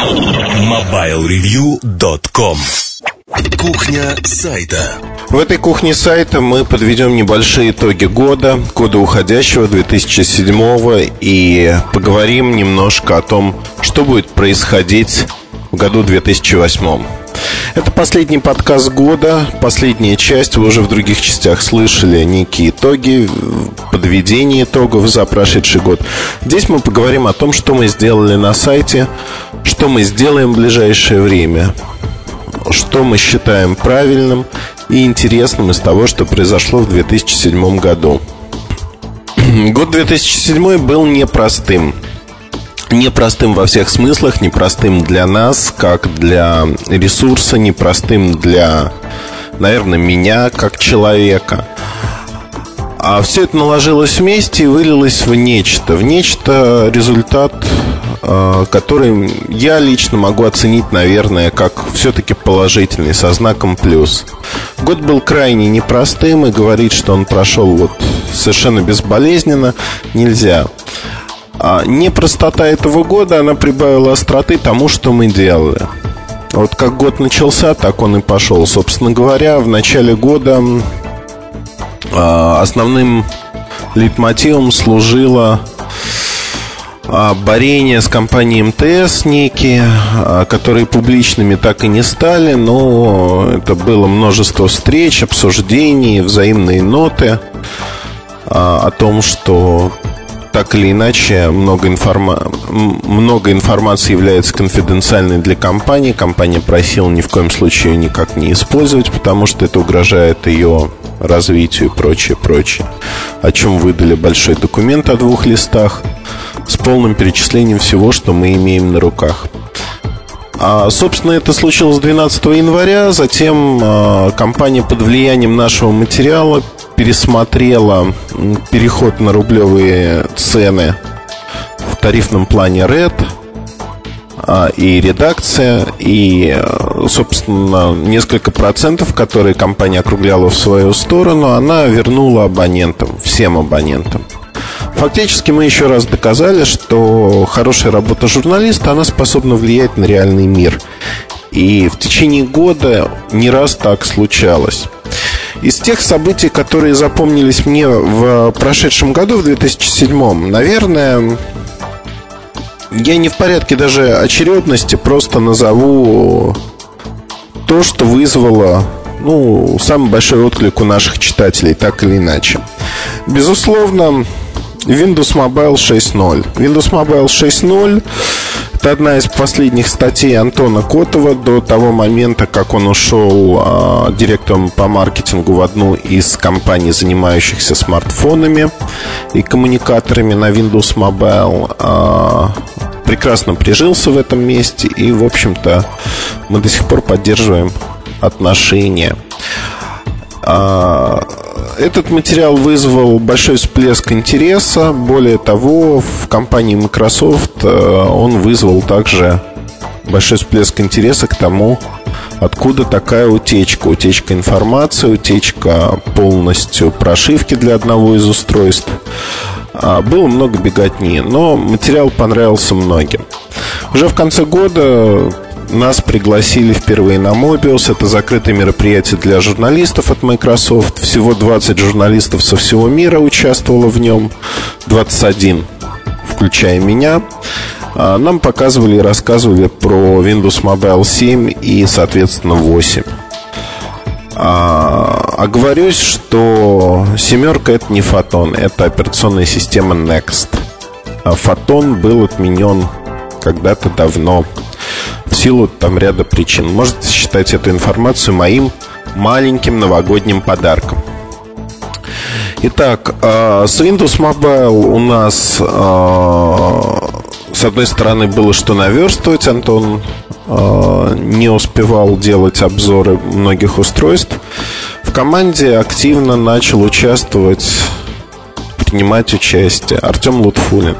MobileReview.com Кухня сайта В этой кухне сайта мы подведем небольшие итоги года, года уходящего 2007 и поговорим немножко о том, что будет происходить в году 2008. Это последний подкаст года, последняя часть. Вы уже в других частях слышали некие итоги, подведение итогов за прошедший год. Здесь мы поговорим о том, что мы сделали на сайте, что мы сделаем в ближайшее время, что мы считаем правильным и интересным из того, что произошло в 2007 году. Год 2007 был непростым непростым во всех смыслах, непростым для нас, как для ресурса, непростым для, наверное, меня как человека. А все это наложилось вместе и вылилось в нечто. В нечто результат, который я лично могу оценить, наверное, как все-таки положительный, со знаком плюс. Год был крайне непростым, и говорить, что он прошел вот совершенно безболезненно, нельзя. А непростота этого года, она прибавила остроты тому, что мы делали. Вот как год начался, так он и пошел. Собственно говоря, в начале года а, основным лейтмотивом служило а, борение с компанией МТС некие, а, которые публичными так и не стали, но это было множество встреч, обсуждений, взаимные ноты о том, что так или иначе много, информа... много информации является конфиденциальной для компании. Компания просила ни в коем случае ее никак не использовать, потому что это угрожает ее развитию и прочее, прочее. О чем выдали большой документ о двух листах с полным перечислением всего, что мы имеем на руках. А, собственно, это случилось 12 января. Затем а, компания под влиянием нашего материала пересмотрела переход на рублевые цены в тарифном плане RED а, и редакция, и, собственно, несколько процентов, которые компания округляла в свою сторону, она вернула абонентам, всем абонентам. Фактически мы еще раз доказали, что хорошая работа журналиста, она способна влиять на реальный мир. И в течение года не раз так случалось. Из тех событий, которые запомнились мне в прошедшем году, в 2007, наверное, я не в порядке даже очередности, просто назову то, что вызвало ну, самый большой отклик у наших читателей, так или иначе. Безусловно, Windows Mobile 6.0. Windows Mobile 6.0 это одна из последних статей Антона Котова до того момента, как он ушел э, директором по маркетингу в одну из компаний, занимающихся смартфонами и коммуникаторами на Windows Mobile. Э, прекрасно прижился в этом месте и, в общем-то, мы до сих пор поддерживаем отношения. Э, этот материал вызвал большой всплеск интереса. Более того, в компании Microsoft э, он вызвал также большой всплеск интереса к тому, откуда такая утечка. Утечка информации, утечка полностью прошивки для одного из устройств. А, было много беготни, но материал понравился многим. Уже в конце года нас пригласили впервые на Mobius. Это закрытое мероприятие для журналистов от Microsoft. Всего 20 журналистов со всего мира участвовало в нем. 21, включая меня. А, нам показывали и рассказывали про Windows Mobile 7 и, соответственно, 8. А, оговорюсь, что семерка это не фотон, это операционная система Next. А фотон был отменен когда-то давно силу там ряда причин. Можете считать эту информацию моим маленьким новогодним подарком. Итак, э, с Windows Mobile у нас э, с одной стороны было что наверстывать. Антон э, не успевал делать обзоры многих устройств. В команде активно начал участвовать, принимать участие Артем Лутфулин.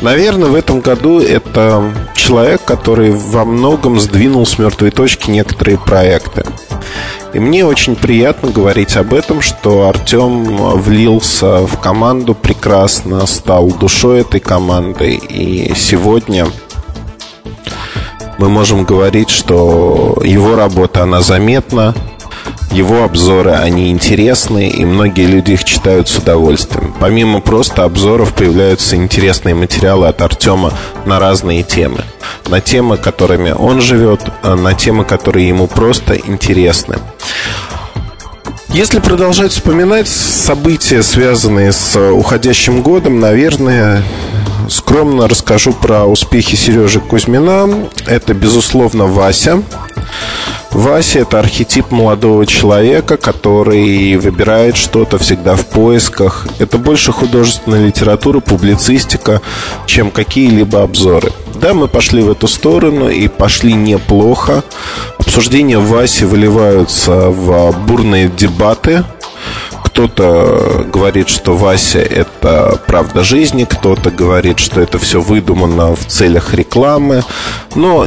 Наверное, в этом году это человек, который во многом сдвинул с мертвой точки некоторые проекты. И мне очень приятно говорить об этом, что Артем влился в команду прекрасно, стал душой этой команды. И сегодня мы можем говорить, что его работа, она заметна, его обзоры, они интересны, и многие люди их читают с удовольствием. Помимо просто обзоров появляются интересные материалы от Артема на разные темы. На темы, которыми он живет, а на темы, которые ему просто интересны. Если продолжать вспоминать события, связанные с уходящим годом, наверное, скромно расскажу про успехи Сережи Кузьмина. Это, безусловно, Вася. Вася – это архетип молодого человека, который выбирает что-то всегда в поисках. Это больше художественная литература, публицистика, чем какие-либо обзоры. Да, мы пошли в эту сторону и пошли неплохо. Обсуждения Васи выливаются в бурные дебаты. Кто-то говорит, что Вася – это правда жизни, кто-то говорит, что это все выдумано в целях рекламы. Но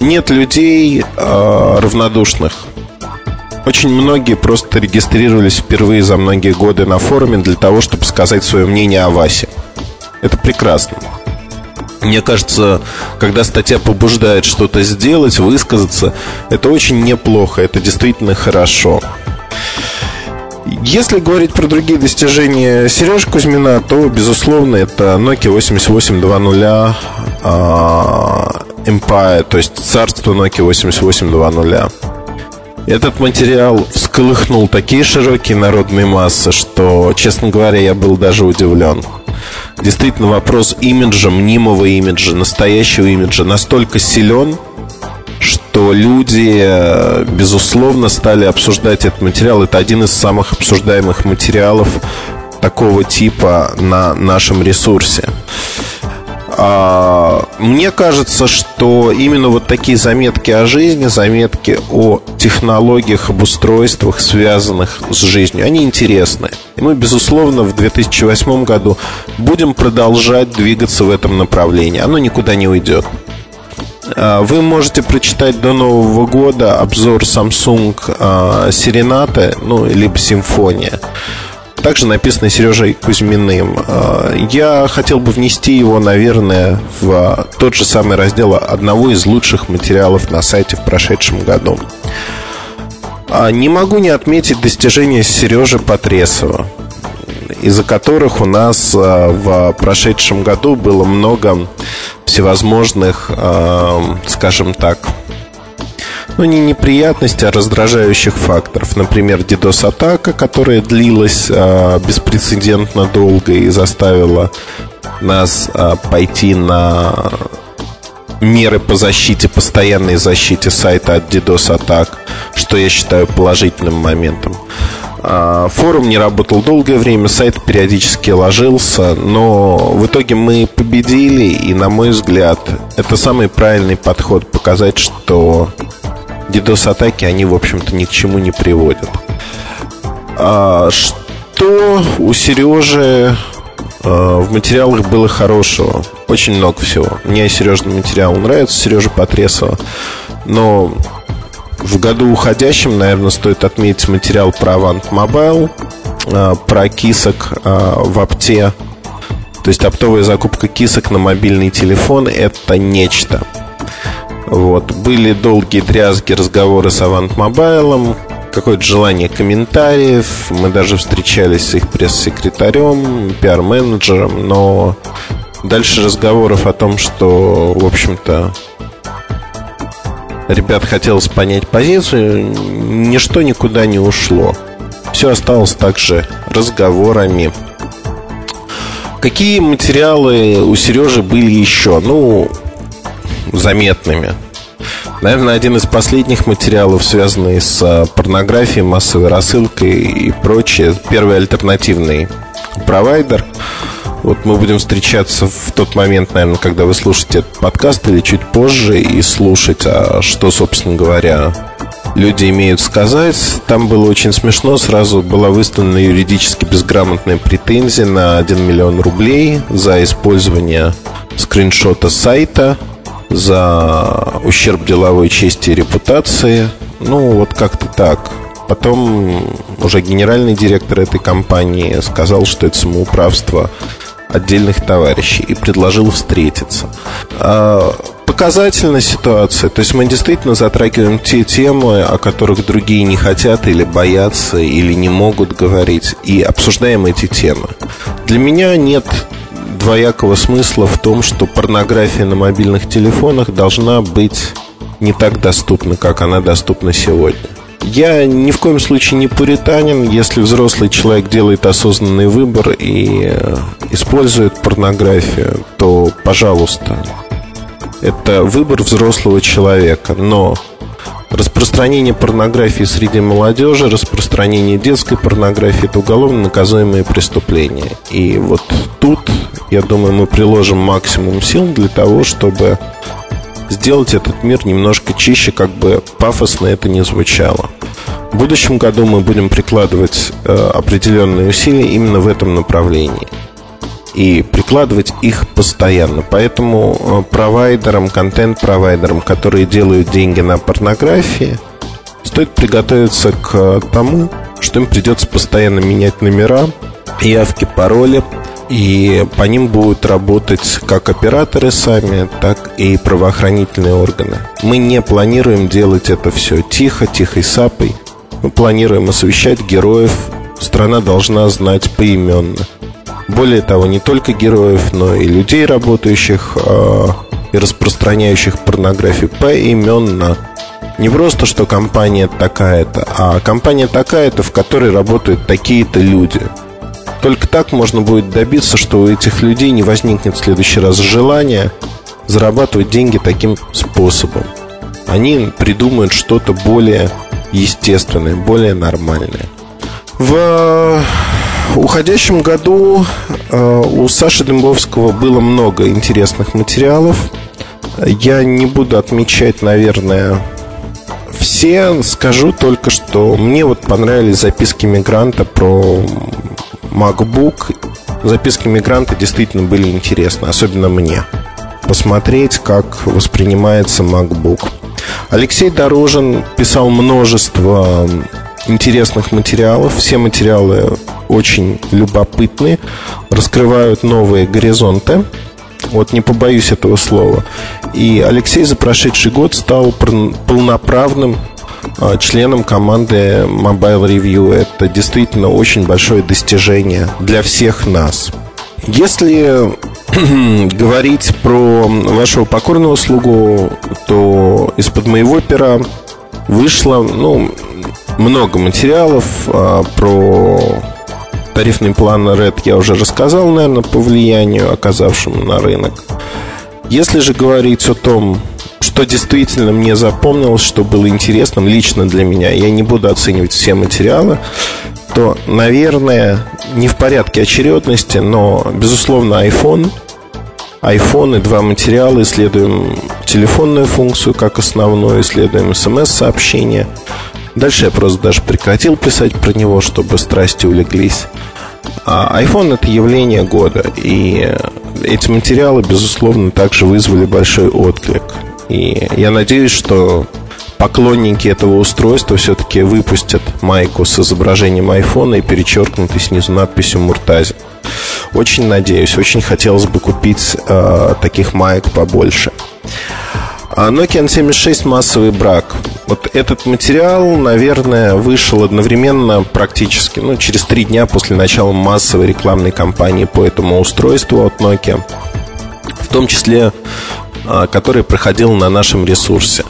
нет людей э, равнодушных. Очень многие просто регистрировались впервые за многие годы на форуме для того, чтобы сказать свое мнение о Васе. Это прекрасно. Мне кажется, когда статья побуждает что-то сделать, высказаться, это очень неплохо, это действительно хорошо. Если говорить про другие достижения Сережи Кузьмина, то, безусловно, это Nokia 8820 Empire, то есть царство Nokia 8820. Этот материал всколыхнул такие широкие народные массы, что, честно говоря, я был даже удивлен. Действительно, вопрос имиджа, мнимого имиджа, настоящего имиджа настолько силен, что люди, э, безусловно, стали обсуждать этот материал. Это один из самых обсуждаемых материалов такого типа на нашем ресурсе. А, мне кажется, что именно вот такие заметки о жизни, заметки о технологиях, об устройствах, связанных с жизнью, они интересны. И мы, безусловно, в 2008 году будем продолжать двигаться в этом направлении. Оно никуда не уйдет. А, вы можете прочитать до Нового года обзор Samsung Serenata, ну, либо Симфония также написано Сережей Кузьминым. А, я хотел бы внести его, наверное, в тот же самый раздел одного из лучших материалов на сайте в прошедшем году. А, не могу не отметить достижения Сережи Потресова, из-за которых у нас а, в прошедшем году было много всевозможных, скажем так, ну, не неприятности, а раздражающих факторов. Например, DDoS-атака, которая длилась а, беспрецедентно долго и заставила нас а, пойти на меры по защите, постоянной защите сайта от DDoS-атак, что я считаю положительным моментом. А, форум не работал долгое время, сайт периодически ложился, но в итоге мы победили, и, на мой взгляд, это самый правильный подход показать, что DDoS-атаки, они, в общем-то, ни к чему не приводят. А, что у Сережи а, в материалах было хорошего? Очень много всего. Мне Сережный материал нравится, Сережа Потресова. Но в году уходящем, наверное, стоит отметить материал про Avant Mobile, а, про кисок а, в апте. То есть оптовая закупка кисок на мобильный телефон – это нечто. Вот. Были долгие дрязги, разговоры с Avant Mobile, какое-то желание комментариев. Мы даже встречались с их пресс-секретарем, пиар-менеджером, но дальше разговоров о том, что, в общем-то, ребят хотелось понять позицию, ничто никуда не ушло. Все осталось также разговорами. Какие материалы у Сережи были еще? Ну, заметными. Наверное, один из последних материалов, связанный с а, порнографией, массовой рассылкой и прочее, первый альтернативный провайдер. Вот мы будем встречаться в тот момент, наверное, когда вы слушаете этот подкаст или чуть позже и слушать, а что, собственно говоря, люди имеют сказать. Там было очень смешно. Сразу была выставлена юридически безграмотная претензия на 1 миллион рублей за использование скриншота сайта за ущерб деловой чести и репутации. Ну, вот как-то так. Потом уже генеральный директор этой компании сказал, что это самоуправство отдельных товарищей и предложил встретиться. А по показательна ситуация. То есть мы действительно затрагиваем те темы, о которых другие не хотят или боятся, или не могут говорить, и обсуждаем эти темы. Для меня нет двоякого смысла в том, что порнография на мобильных телефонах должна быть не так доступна, как она доступна сегодня. Я ни в коем случае не пуританин. Если взрослый человек делает осознанный выбор и э, использует порнографию, то, пожалуйста, это выбор взрослого человека. Но распространение порнографии среди молодежи, распространение детской порнографии – это уголовно наказуемые преступления. И вот тут, я думаю, мы приложим максимум сил для того, чтобы сделать этот мир немножко чище, как бы пафосно это не звучало. В будущем году мы будем прикладывать э, определенные усилия именно в этом направлении. И прикладывать их постоянно. Поэтому э, провайдерам, контент-провайдерам, которые делают деньги на порнографии, стоит приготовиться к тому, что им придется постоянно менять номера, явки, пароли, и по ним будут работать как операторы сами, так и правоохранительные органы. Мы не планируем делать это все тихо, тихой сапой. Мы планируем освещать героев. Страна должна знать поименно. Более того, не только героев, но и людей, работающих э, и распространяющих порнографию поименно. Не просто, что компания такая-то, а компания такая-то, в которой работают такие-то люди – только так можно будет добиться, что у этих людей не возникнет в следующий раз желания зарабатывать деньги таким способом. Они придумают что-то более естественное, более нормальное. В уходящем году э, у Саши Дембовского было много интересных материалов. Я не буду отмечать, наверное, все. Скажу только, что мне вот понравились записки мигранта про MacBook. Записки мигранта действительно были интересны, особенно мне. Посмотреть, как воспринимается MacBook. Алексей Дорожин писал множество интересных материалов. Все материалы очень любопытные, раскрывают новые горизонты. Вот не побоюсь этого слова. И Алексей за прошедший год стал полноправным членом команды Mobile Review. Это действительно очень большое достижение для всех нас. Если говорить про вашего покорного слугу, то из-под моего пера вышло ну, много материалов а, про тарифный план Red я уже рассказал, наверное, по влиянию, оказавшему на рынок. Если же говорить о том, что действительно мне запомнилось, что было интересным лично для меня, я не буду оценивать все материалы, то, наверное, не в порядке очередности, но, безусловно, iPhone, iPhone и два материала, исследуем телефонную функцию как основную, исследуем смс-сообщения. Дальше я просто даже прекратил писать про него, чтобы страсти улеглись. А iPhone это явление года, и эти материалы, безусловно, также вызвали большой отклик. И я надеюсь, что поклонники этого устройства все-таки выпустят майку с изображением айфона и перечеркнутой снизу надписью Муртази. Очень надеюсь, очень хотелось бы купить э, таких маек побольше. А Nokia N76 массовый брак. Вот этот материал, наверное, вышел одновременно практически, ну, через три дня после начала массовой рекламной кампании по этому устройству от Nokia. В том числе который проходил на нашем ресурсе.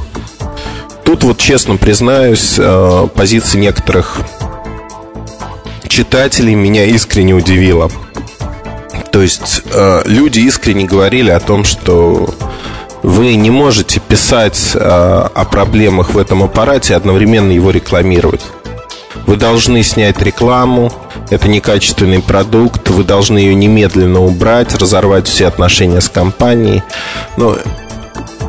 Тут вот честно признаюсь, а, позиция некоторых читателей меня искренне удивила. То есть а, люди искренне говорили о том, что вы не можете писать о проблемах в этом аппарате и одновременно его рекламировать. Вы должны снять рекламу, это некачественный продукт, вы должны ее немедленно убрать, разорвать все отношения с компанией. Но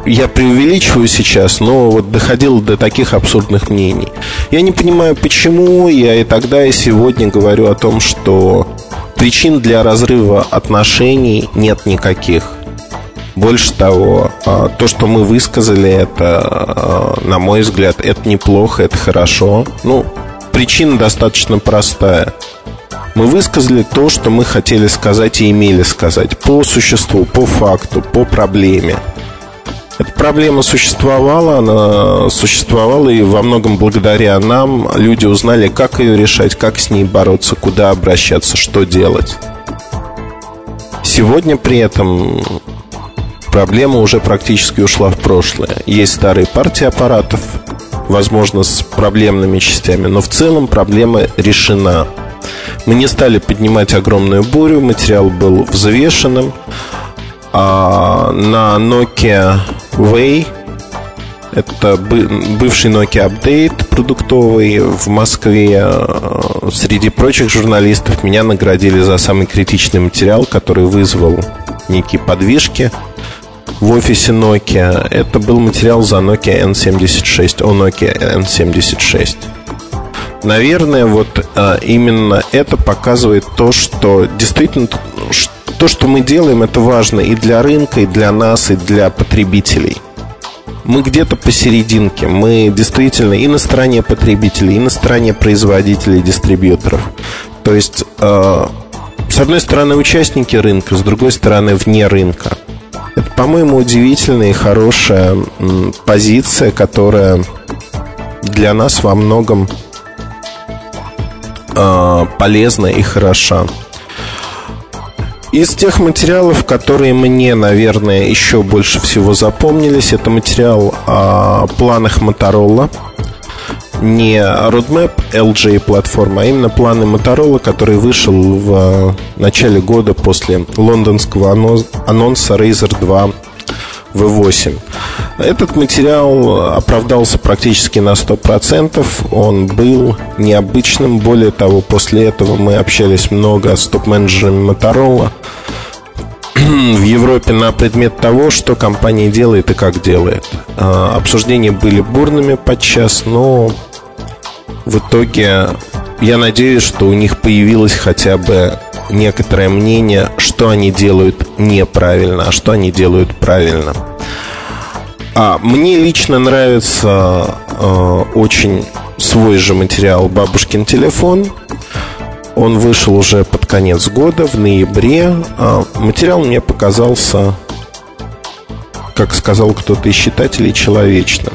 я преувеличиваю сейчас, но вот доходил до таких абсурдных мнений. Я не понимаю, почему я и тогда, и сегодня говорю о том, что причин для разрыва отношений нет никаких. Больше того, а, то, что мы высказали, это, а, на мой взгляд, это неплохо, это хорошо. Ну, причина достаточно простая. Мы высказали то, что мы хотели сказать и имели сказать по существу, по факту, по проблеме. Эта проблема существовала, она существовала, и во многом благодаря нам люди узнали, как ее решать, как с ней бороться, куда обращаться, что делать. Сегодня при этом проблема уже практически ушла в прошлое. Есть старые партии аппаратов, возможно, с проблемными частями, но в целом проблема решена. Мы не стали поднимать огромную бурю, материал был взвешенным. А на Nokia Way это бывший Nokia Update продуктовый в Москве. Э, среди прочих журналистов меня наградили за самый критичный материал, который вызвал некие подвижки в офисе Nokia. Это был материал за Nokia N76, о Nokia N76. Наверное, вот а, именно это показывает то, что действительно то, что мы делаем, это важно и для рынка, и для нас, и для потребителей. Мы где-то посерединке. Мы действительно и на стороне потребителей, и на стороне производителей, дистрибьюторов. То есть, э, с одной стороны, участники рынка, с другой стороны, вне рынка. Это, по-моему, удивительная и хорошая позиция, которая для нас во многом э, полезна и хороша. Из тех материалов, которые мне, наверное, еще больше всего запомнились, это материал о планах Motorola. Не roadmap LG платформа, а именно планы Motorola, который вышел в начале года после лондонского анонса Razer 2 V8. Этот материал оправдался практически на 100%. Он был необычным. Более того, после этого мы общались много с топ-менеджерами Motorola в Европе на предмет того, что компания делает и как делает. А, обсуждения были бурными подчас, но в итоге я надеюсь, что у них появилось хотя бы некоторое мнение, что они делают неправильно, а что они делают правильно. А мне лично нравится э, очень свой же материал «Бабушкин телефон». Он вышел уже под конец года, в ноябре. А материал мне показался, как сказал кто-то из читателей, человечным.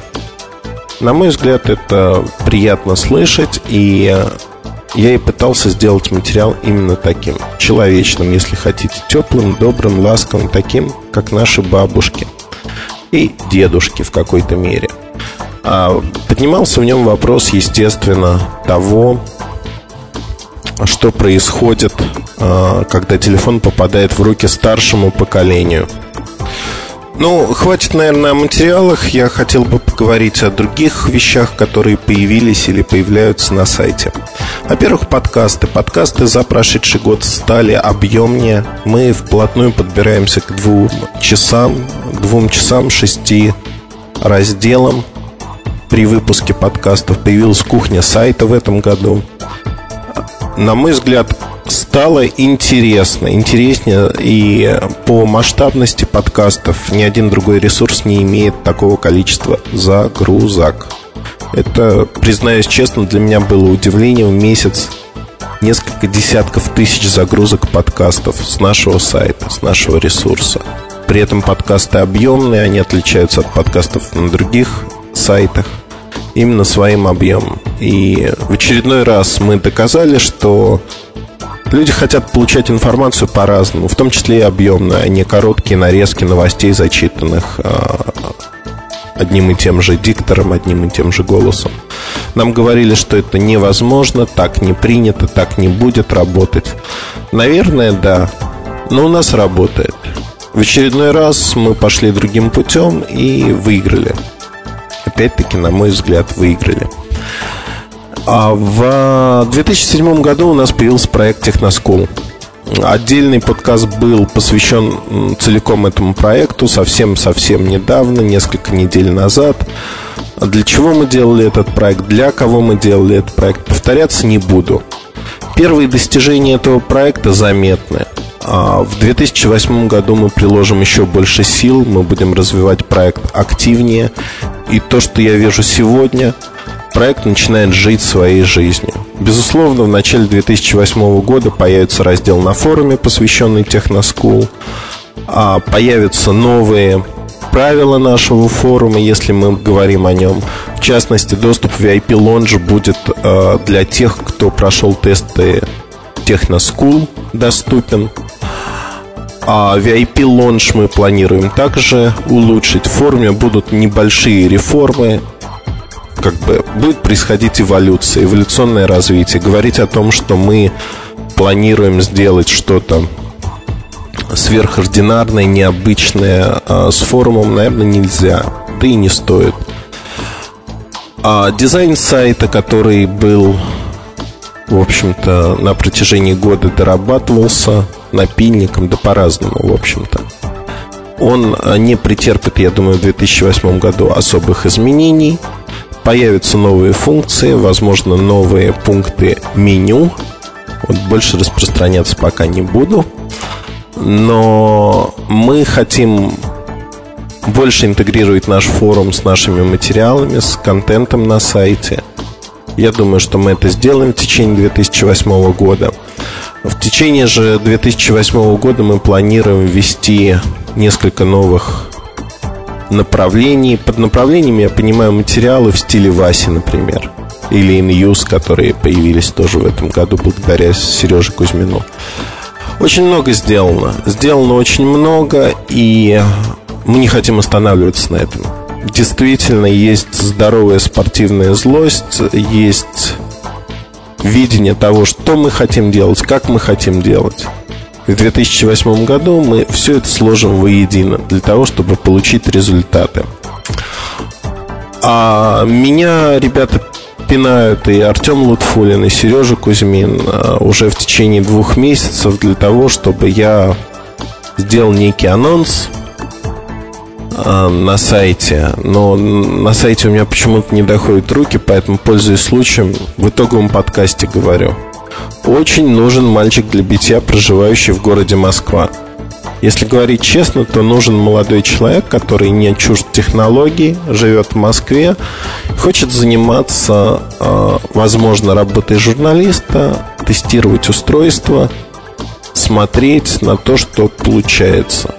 На мой взгляд, это приятно слышать, и я и пытался сделать материал именно таким, человечным, если хотите, теплым, добрым, ласковым, таким, как наши бабушки и дедушки в какой-то мере. А поднимался в нем вопрос, естественно, того, что происходит, а, когда телефон попадает в руки старшему поколению – ну, хватит, наверное, о материалах. Я хотел бы поговорить о других вещах, которые появились или появляются на сайте. Во-первых, подкасты. Подкасты за прошедший год стали объемнее. Мы вплотную подбираемся к двум часам, двум часам шести разделам. При выпуске подкастов появилась кухня сайта в этом году. На мой взгляд, стало интересно, интереснее и по масштабности подкастов ни один другой ресурс не имеет такого количества загрузок. Это, признаюсь честно, для меня было удивлением месяц несколько десятков тысяч загрузок подкастов с нашего сайта, с нашего ресурса. При этом подкасты объемные, они отличаются от подкастов на других сайтах именно своим объемом. И в очередной раз мы доказали, что Люди хотят получать информацию по-разному, в том числе и объемную, а не короткие нарезки новостей, зачитанных а, одним и тем же диктором, одним и тем же голосом. Нам говорили, что это невозможно, так не принято, так не будет работать. Наверное, да, но у нас работает. В очередной раз мы пошли другим путем и выиграли. Опять-таки, на мой взгляд, выиграли. А в 2007 году у нас появился проект Техноскул. Отдельный подкаст был посвящен целиком этому проекту совсем-совсем недавно, несколько недель назад. Для чего мы делали этот проект, для кого мы делали этот проект, повторяться не буду. Первые достижения этого проекта заметны. А в 2008 году мы приложим еще больше сил, мы будем развивать проект активнее. И то, что я вижу сегодня – проект начинает жить своей жизнью. Безусловно, в начале 2008 года появится раздел на форуме, посвященный Техноскул. А появятся новые правила нашего форума, если мы говорим о нем. В частности, доступ в VIP Lounge будет э, для тех, кто прошел тесты Техноскул доступен. А VIP Launch мы планируем также улучшить. В форуме будут небольшие реформы. Как бы будет происходить эволюция, эволюционное развитие. Говорить о том, что мы планируем сделать что-то сверхординарное, необычное а с форумом, наверное, нельзя. Да и не стоит. А дизайн сайта, который был, в общем-то, на протяжении года дорабатывался напильником, да по-разному, в общем-то. Он не претерпит, я думаю, в 2008 году особых изменений. Появятся новые функции, возможно, новые пункты меню. Вот больше распространяться пока не буду. Но мы хотим больше интегрировать наш форум с нашими материалами, с контентом на сайте. Я думаю, что мы это сделаем в течение 2008 года. В течение же 2008 года мы планируем ввести несколько новых направлений. Под направлениями я понимаю материалы в стиле Васи, например. Или InUse, которые появились тоже в этом году благодаря Сереже Кузьмину. Очень много сделано. Сделано очень много, и мы не хотим останавливаться на этом. Действительно, есть здоровая спортивная злость, есть видение того, что мы хотим делать, как мы хотим делать. В 2008 году мы все это сложим воедино для того, чтобы получить результаты. А меня ребята пинают и Артем Лутфулин, и Сережа Кузьмин а, уже в течение двух месяцев для того, чтобы я сделал некий анонс а, на сайте, но на сайте у меня почему-то не доходят руки, поэтому, пользуясь случаем, в итоговом подкасте говорю. Очень нужен мальчик для битья, проживающий в городе Москва. Если говорить честно, то нужен молодой человек, который не чужд технологий, живет в Москве, хочет заниматься, а, возможно, работой журналиста, тестировать устройства, смотреть на то, что получается.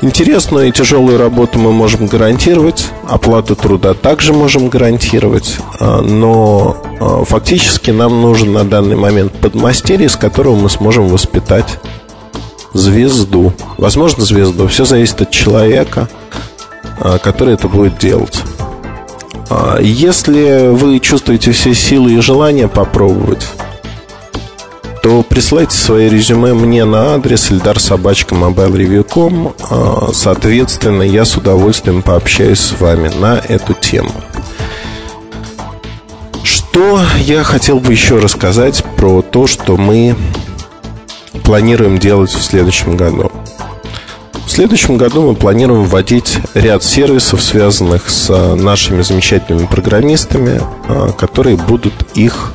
Интересную и тяжелую работу мы можем гарантировать, оплату труда также можем гарантировать, а, но а, фактически нам нужен на данный момент подмастерье, с которого мы сможем воспитать звезду. Возможно, звезду. Все зависит от человека, а, который это будет делать. Если вы чувствуете все силы и желание попробовать, присылайте свои резюме мне на адрес eldarsobachka.mobilereview.com а, Соответственно, я с удовольствием пообщаюсь с вами на эту тему. Что я хотел бы еще рассказать про то, что мы планируем делать в следующем году? В следующем году мы планируем вводить ряд сервисов, связанных с а, нашими замечательными программистами, а, которые будут их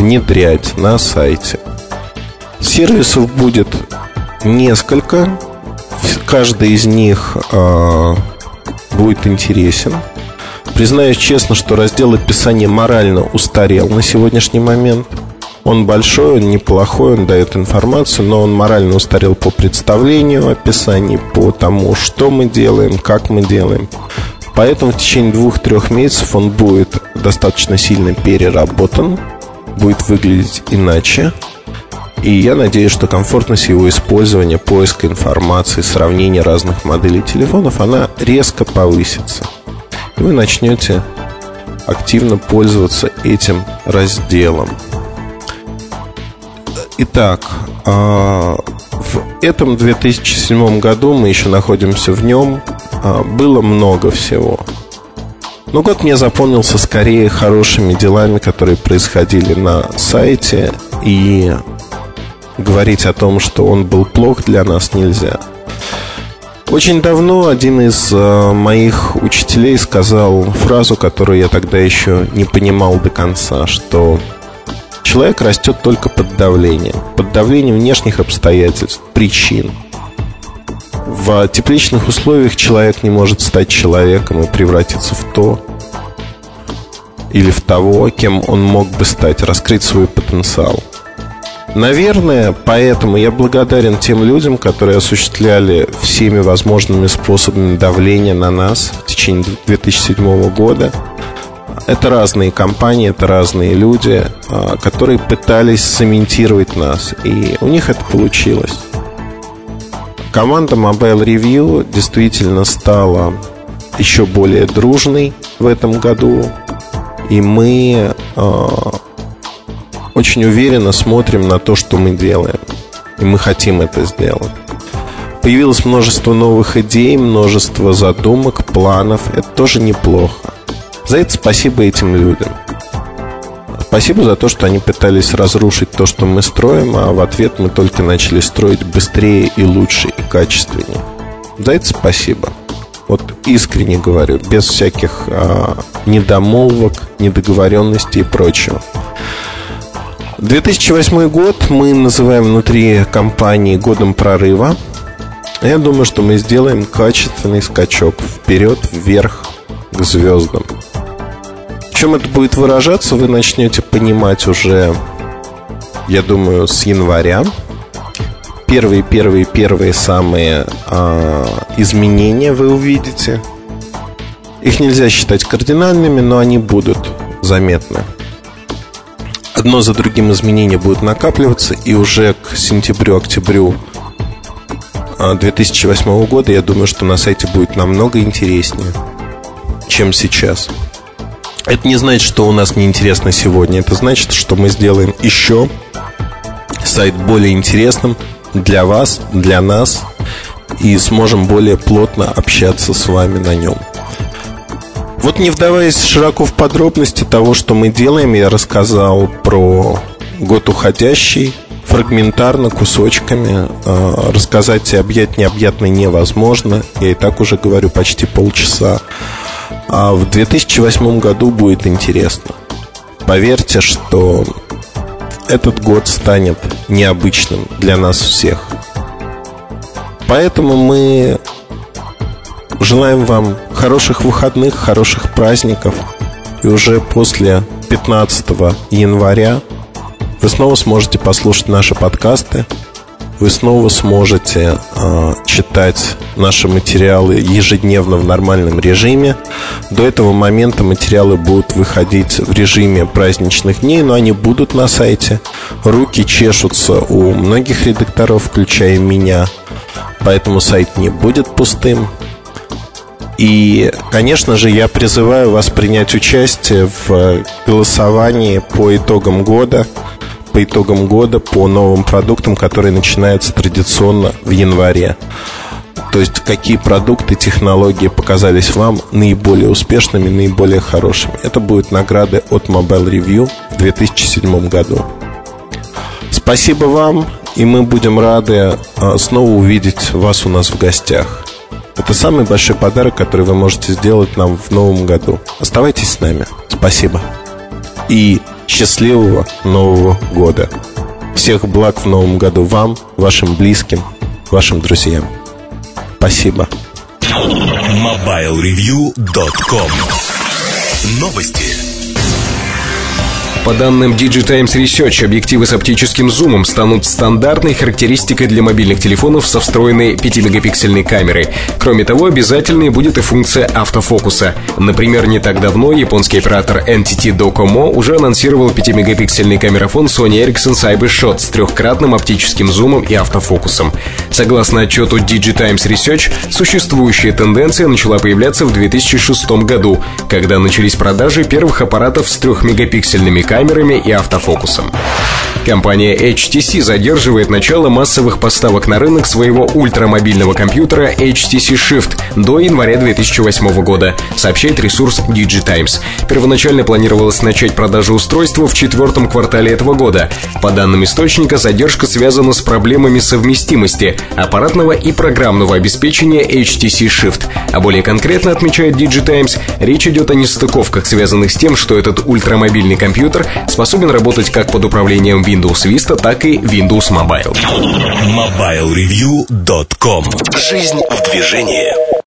внедрять на сайте. Сервисов будет несколько. Каждый из них э, будет интересен. Признаюсь честно, что раздел описания морально устарел на сегодняшний момент – он большой, он неплохой, он дает информацию, но он морально устарел по представлению, описанию, по тому, что мы делаем, как мы делаем. Поэтому в течение двух-трех месяцев он будет достаточно сильно переработан, будет выглядеть иначе. И я надеюсь, что комфортность его использования, поиска информации, сравнения разных моделей телефонов, она резко повысится. И вы начнете активно пользоваться этим разделом. Итак, а, в этом 2007 году мы еще находимся в нем. А, было много всего. Но год мне запомнился скорее хорошими делами, которые происходили на сайте. И говорить о том, что он был плох для нас нельзя. Очень давно один из а, моих учителей сказал фразу, которую я тогда еще не понимал до конца, что Человек растет только под давлением. Под давлением внешних обстоятельств, причин. В тепличных условиях человек не может стать человеком и превратиться в то или в того, кем он мог бы стать, раскрыть свой потенциал. Наверное, поэтому я благодарен тем людям, которые осуществляли всеми возможными способами давления на нас в течение 2007 года. Это разные компании, это разные люди, а, которые пытались цементировать нас, и у них это получилось. Команда Mobile Review действительно стала еще более дружной в этом году, и мы а, очень уверенно смотрим на то, что мы делаем. И мы хотим это сделать. Появилось множество новых идей, множество задумок, планов. Это тоже неплохо. За это спасибо этим людям. Спасибо за то, что они пытались разрушить то, что мы строим, а в ответ мы только начали строить быстрее и лучше и качественнее. За это спасибо. Вот искренне говорю, без всяких а, недомолвок, недоговоренностей и прочего. 2008 год мы называем внутри компании годом прорыва. Я думаю, что мы сделаем качественный скачок вперед, вверх, к звездам. Чем это будет выражаться, вы начнете понимать уже, я думаю, с января. Первые, первые, первые самые а, изменения вы увидите. Их нельзя считать кардинальными, но они будут заметны одно за другим изменения будут накапливаться, и уже к сентябрю-октябрю 2008 а, года я думаю, что на сайте будет намного интереснее, чем сейчас. Это не значит, что у нас неинтересно сегодня. Это значит, что мы сделаем еще сайт более интересным для вас, для нас, и сможем более плотно общаться с вами на нем. Вот не вдаваясь широко в подробности того, что мы делаем, я рассказал про год уходящий, фрагментарно, кусочками. Э, рассказать и объять необъятное невозможно. Я и так уже говорю почти полчаса. А в 2008 году будет интересно. Поверьте, что этот год станет необычным для нас всех. Поэтому мы Желаем вам хороших выходных, хороших праздников. И уже после 15 января вы снова сможете послушать наши подкасты. Вы снова сможете э, читать наши материалы ежедневно в нормальном режиме. До этого момента материалы будут выходить в режиме праздничных дней, но они будут на сайте. Руки чешутся у многих редакторов, включая меня. Поэтому сайт не будет пустым. И, конечно же, я призываю вас принять участие в голосовании по итогам года, по итогам года, по новым продуктам, которые начинаются традиционно в январе. То есть, какие продукты, технологии показались вам наиболее успешными, наиболее хорошими. Это будут награды от Mobile Review в 2007 году. Спасибо вам, и мы будем рады а, снова увидеть вас у нас в гостях. Это самый большой подарок, который вы можете сделать нам в новом году. Оставайтесь с нами. Спасибо. И счастливого Нового года. Всех благ в новом году вам, вашим близким, вашим друзьям. Спасибо. MobileReview.com Новости. По данным Digitimes Research, объективы с оптическим зумом станут стандартной характеристикой для мобильных телефонов со встроенной 5-мегапиксельной камерой. Кроме того, обязательной будет и функция автофокуса. Например, не так давно японский оператор NTT Docomo уже анонсировал 5-мегапиксельный камерафон Sony Ericsson CyberShot с трехкратным оптическим зумом и автофокусом. Согласно отчету Digitimes Research, существующая тенденция начала появляться в 2006 году, когда начались продажи первых аппаратов с 3-мегапиксельными камерами и автофокусом. Компания HTC задерживает начало массовых поставок на рынок своего ультрамобильного компьютера HTC Shift до января 2008 года, сообщает ресурс DigiTimes. Первоначально планировалось начать продажу устройства в четвертом квартале этого года. По данным источника, задержка связана с проблемами совместимости аппаратного и программного обеспечения HTC Shift. А более конкретно, отмечает DigiTimes, речь идет о нестыковках, связанных с тем, что этот ультрамобильный компьютер компьютер способен работать как под управлением Windows Vista, так и Windows Mobile. MobileReview.com Жизнь в движении.